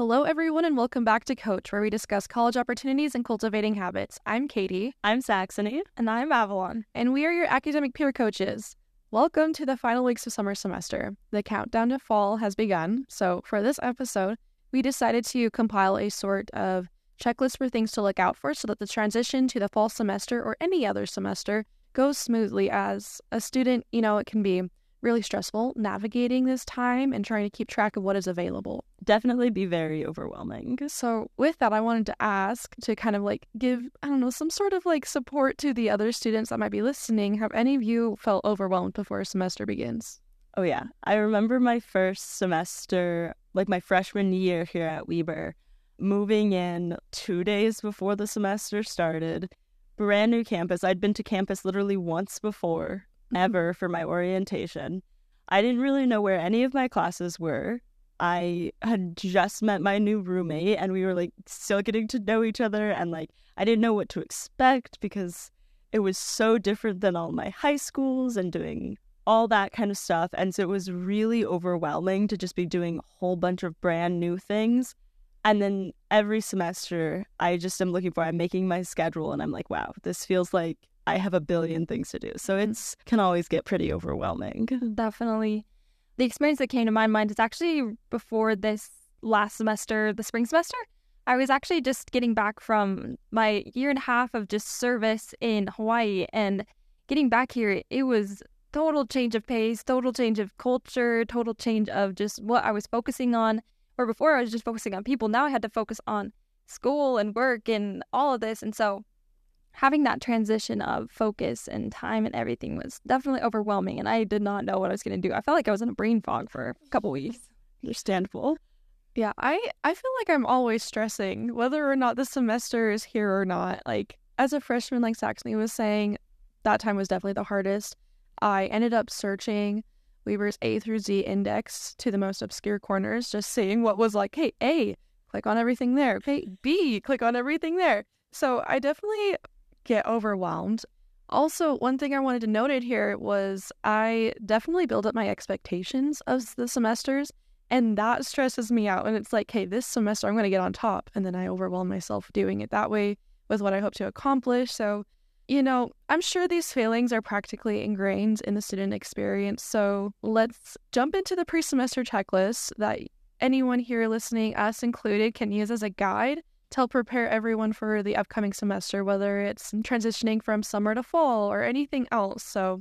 Hello, everyone, and welcome back to Coach, where we discuss college opportunities and cultivating habits. I'm Katie. I'm Saxony. And I'm Avalon. And we are your academic peer coaches. Welcome to the final weeks of summer semester. The countdown to fall has begun. So, for this episode, we decided to compile a sort of checklist for things to look out for so that the transition to the fall semester or any other semester goes smoothly. As a student, you know, it can be really stressful navigating this time and trying to keep track of what is available. Definitely be very overwhelming. So, with that, I wanted to ask to kind of like give, I don't know, some sort of like support to the other students that might be listening. Have any of you felt overwhelmed before a semester begins? Oh, yeah. I remember my first semester, like my freshman year here at Weber, moving in two days before the semester started. Brand new campus. I'd been to campus literally once before mm-hmm. ever for my orientation. I didn't really know where any of my classes were. I had just met my new roommate and we were like still getting to know each other and like I didn't know what to expect because it was so different than all my high schools and doing all that kind of stuff and so it was really overwhelming to just be doing a whole bunch of brand new things and then every semester I just am looking for I'm making my schedule and I'm like wow this feels like I have a billion things to do. So it's can always get pretty overwhelming. Definitely. The experience that came to my mind is actually before this last semester, the spring semester. I was actually just getting back from my year and a half of just service in Hawaii and getting back here, it was total change of pace, total change of culture, total change of just what I was focusing on. Where before I was just focusing on people, now I had to focus on school and work and all of this. And so having that transition of focus and time and everything was definitely overwhelming and I did not know what I was going to do. I felt like I was in a brain fog for a couple weeks. Understandable. Yeah, I I feel like I'm always stressing whether or not the semester is here or not. Like as a freshman like Saxony was saying, that time was definitely the hardest. I ended up searching Weber's A through Z index to the most obscure corners, just seeing what was like, hey, A, click on everything there. Okay, B, click on everything there. So I definitely get overwhelmed. Also, one thing I wanted to note here was I definitely build up my expectations of the semesters, and that stresses me out. And it's like, hey, this semester I'm going to get on top, and then I overwhelm myself doing it that way with what I hope to accomplish. So, you know, I'm sure these feelings are practically ingrained in the student experience. So let's jump into the pre semester checklist that anyone here listening, us included, can use as a guide to help prepare everyone for the upcoming semester, whether it's transitioning from summer to fall or anything else. So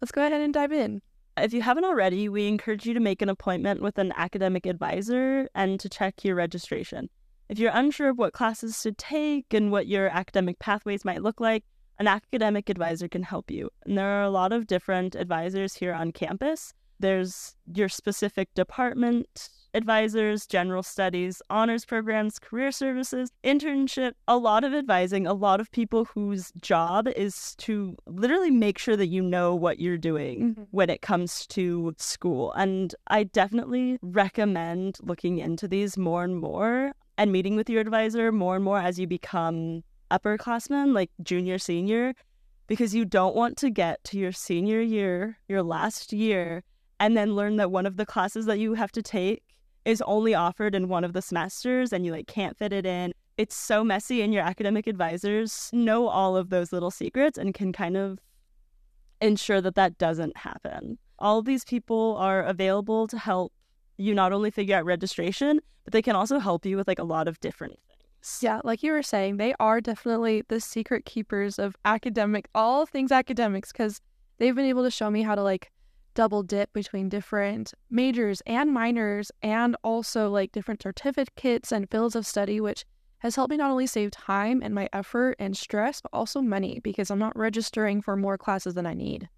let's go ahead and dive in. If you haven't already, we encourage you to make an appointment with an academic advisor and to check your registration. If you're unsure of what classes to take and what your academic pathways might look like, an academic advisor can help you. And there are a lot of different advisors here on campus. There's your specific department advisors, general studies, honors programs, career services, internship, a lot of advising, a lot of people whose job is to literally make sure that you know what you're doing mm-hmm. when it comes to school. And I definitely recommend looking into these more and more and meeting with your advisor more and more as you become upperclassmen, like junior, senior, because you don't want to get to your senior year, your last year, and then learn that one of the classes that you have to take is only offered in one of the semesters and you like can't fit it in. It's so messy and your academic advisors know all of those little secrets and can kind of ensure that that doesn't happen. All of these people are available to help you not only figure out registration, but they can also help you with like a lot of different things. Yeah, like you were saying, they are definitely the secret keepers of academic, all things academics, because they've been able to show me how to like double dip between different majors and minors and also like different certificates and fields of study, which has helped me not only save time and my effort and stress, but also money because I'm not registering for more classes than I need.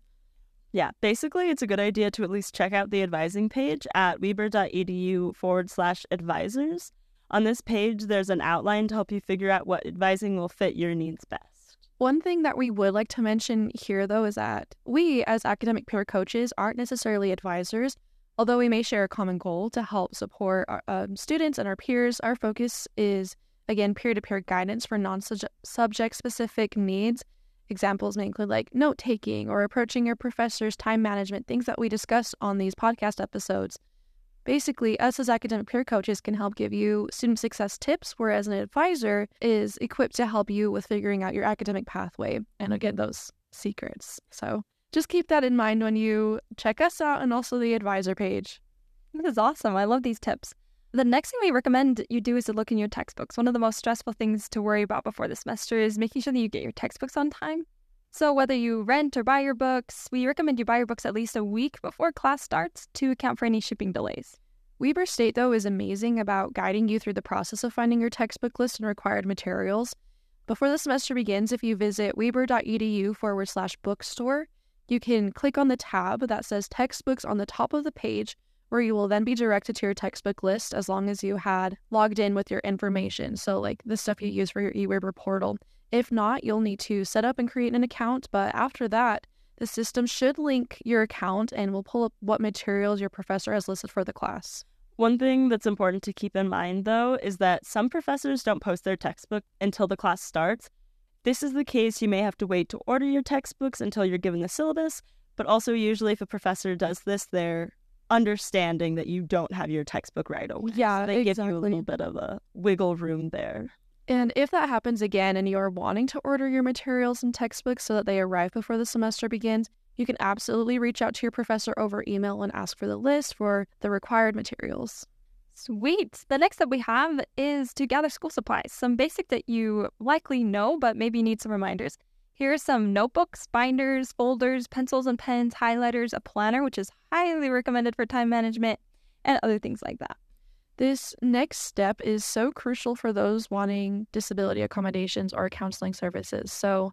Yeah, basically, it's a good idea to at least check out the advising page at weber.edu forward slash advisors. On this page, there's an outline to help you figure out what advising will fit your needs best. One thing that we would like to mention here, though, is that we, as academic peer coaches, aren't necessarily advisors. Although we may share a common goal to help support our um, students and our peers, our focus is, again, peer to peer guidance for non subject specific needs. Examples may include like note taking or approaching your professor's time management, things that we discuss on these podcast episodes. Basically, us as academic peer coaches can help give you student success tips, whereas an advisor is equipped to help you with figuring out your academic pathway and again, those secrets. So just keep that in mind when you check us out and also the advisor page. This is awesome. I love these tips. The next thing we recommend you do is to look in your textbooks. One of the most stressful things to worry about before the semester is making sure that you get your textbooks on time. So, whether you rent or buy your books, we recommend you buy your books at least a week before class starts to account for any shipping delays. Weber State, though, is amazing about guiding you through the process of finding your textbook list and required materials. Before the semester begins, if you visit weber.edu forward slash bookstore, you can click on the tab that says textbooks on the top of the page where you will then be directed to your textbook list as long as you had logged in with your information. So, like the stuff you use for your eWeber portal. If not, you'll need to set up and create an account. But after that, the system should link your account and will pull up what materials your professor has listed for the class. One thing that's important to keep in mind, though, is that some professors don't post their textbook until the class starts. This is the case, you may have to wait to order your textbooks until you're given the syllabus, but also usually if a professor does this, they're understanding that you don't have your textbook right away. Yeah, so they exactly. give you a little bit of a wiggle room there. And if that happens again and you're wanting to order your materials and textbooks so that they arrive before the semester begins, you can absolutely reach out to your professor over email and ask for the list for the required materials. Sweet. The next step we have is to gather school supplies, some basic that you likely know, but maybe need some reminders. Here are some notebooks, binders, folders, pencils and pens, highlighters, a planner, which is highly recommended for time management, and other things like that. This next step is so crucial for those wanting disability accommodations or counseling services. So,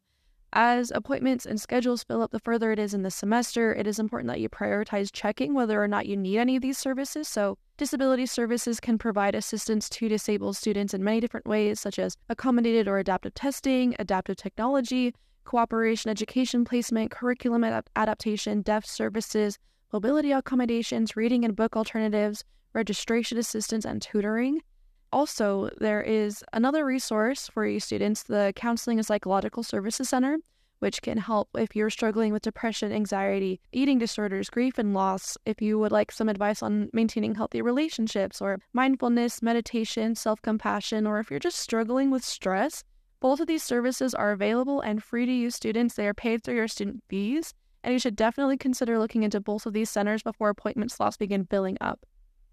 as appointments and schedules fill up the further it is in the semester, it is important that you prioritize checking whether or not you need any of these services. So, disability services can provide assistance to disabled students in many different ways, such as accommodated or adaptive testing, adaptive technology, cooperation education placement, curriculum ad- adaptation, deaf services, mobility accommodations, reading and book alternatives, registration assistance, and tutoring. Also, there is another resource for you students, the Counseling and Psychological Services Center, which can help if you're struggling with depression, anxiety, eating disorders, grief, and loss. If you would like some advice on maintaining healthy relationships or mindfulness, meditation, self compassion, or if you're just struggling with stress, both of these services are available and free to you students. They are paid through your student fees, and you should definitely consider looking into both of these centers before appointment slots begin filling up.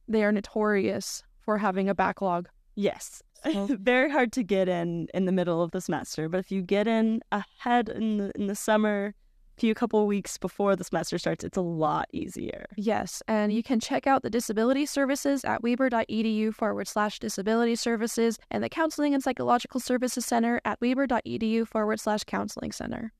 They are notorious for having a backlog. Yes. So- Very hard to get in in the middle of the semester, but if you get in ahead in the in the summer, a few couple weeks before the semester starts, it's a lot easier. Yes, and you can check out the disability services at weber.edu forward slash disability services and the Counseling and Psychological Services Center at weber.edu forward slash counseling center.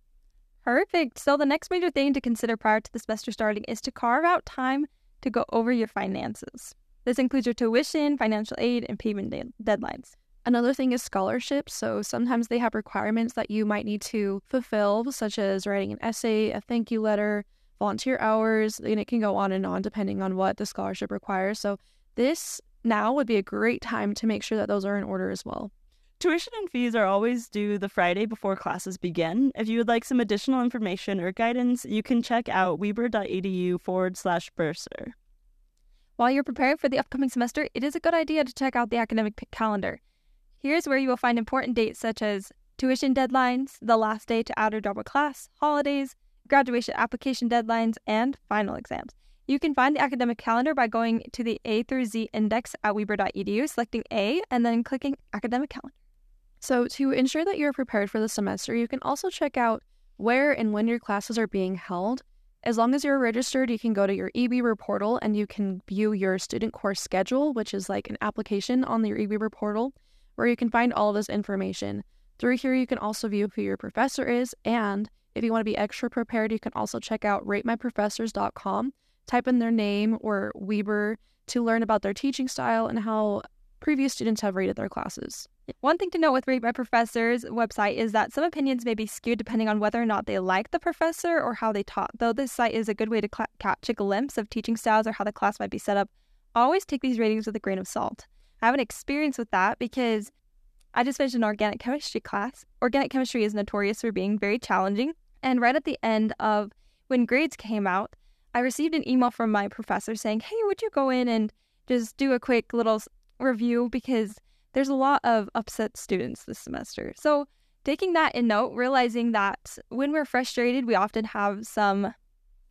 Perfect. So, the next major thing to consider prior to the semester starting is to carve out time to go over your finances. This includes your tuition, financial aid, and payment de- deadlines. Another thing is scholarships. So sometimes they have requirements that you might need to fulfill, such as writing an essay, a thank you letter, volunteer hours, and it can go on and on depending on what the scholarship requires. So this now would be a great time to make sure that those are in order as well. Tuition and fees are always due the Friday before classes begin. If you would like some additional information or guidance, you can check out weber.edu forward slash bursar. While you're preparing for the upcoming semester, it is a good idea to check out the academic p- calendar. Here's where you will find important dates such as tuition deadlines, the last day to add or drop a class, holidays, graduation application deadlines, and final exams. You can find the academic calendar by going to the A through Z index at weber.edu, selecting A, and then clicking academic calendar. So, to ensure that you're prepared for the semester, you can also check out where and when your classes are being held. As long as you're registered, you can go to your eWeber portal and you can view your student course schedule, which is like an application on your eWeber portal, where you can find all of this information. Through here, you can also view who your professor is, and if you want to be extra prepared, you can also check out ratemyprofessors.com, type in their name or Weber to learn about their teaching style and how previous students have rated their classes. One thing to note with My Professor's website is that some opinions may be skewed depending on whether or not they like the professor or how they taught. Though this site is a good way to cla catch a glimpse of teaching styles or how the class might be set up, always take these ratings with a grain of salt. I have an experience with that because I just finished an organic chemistry class. Organic chemistry is notorious for being very challenging, and right at the end of when grades came out, I received an email from my professor saying, "Hey, would you go in and just do a quick little review because there's a lot of upset students this semester. So, taking that in note, realizing that when we're frustrated, we often have some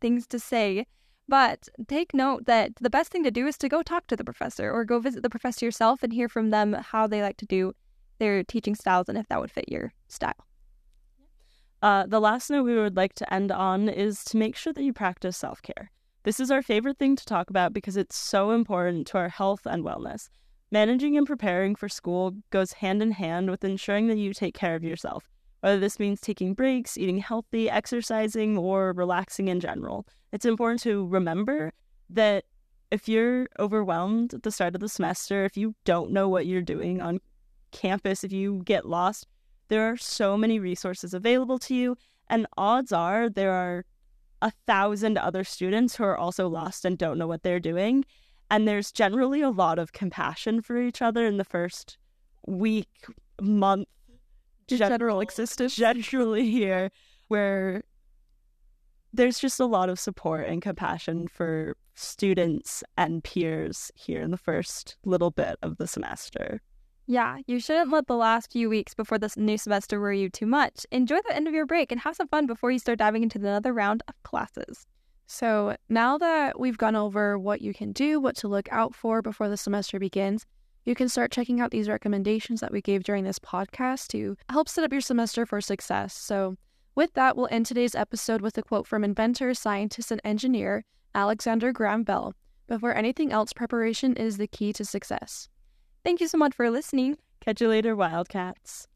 things to say. But take note that the best thing to do is to go talk to the professor or go visit the professor yourself and hear from them how they like to do their teaching styles and if that would fit your style. Uh, the last note we would like to end on is to make sure that you practice self care. This is our favorite thing to talk about because it's so important to our health and wellness. Managing and preparing for school goes hand in hand with ensuring that you take care of yourself, whether this means taking breaks, eating healthy, exercising, or relaxing in general. It's important to remember that if you're overwhelmed at the start of the semester, if you don't know what you're doing on campus, if you get lost, there are so many resources available to you, and odds are there are a thousand other students who are also lost and don't know what they're doing. And there's generally a lot of compassion for each other in the first week, month, general existence. Generally here, where there's just a lot of support and compassion for students and peers here in the first little bit of the semester. Yeah, you shouldn't let the last few weeks before this new semester worry you too much. Enjoy the end of your break and have some fun before you start diving into another round of classes. So, now that we've gone over what you can do, what to look out for before the semester begins, you can start checking out these recommendations that we gave during this podcast to help set up your semester for success. So, with that, we'll end today's episode with a quote from inventor, scientist, and engineer Alexander Graham Bell Before anything else, preparation is the key to success. Thank you so much for listening. Catch you later, Wildcats.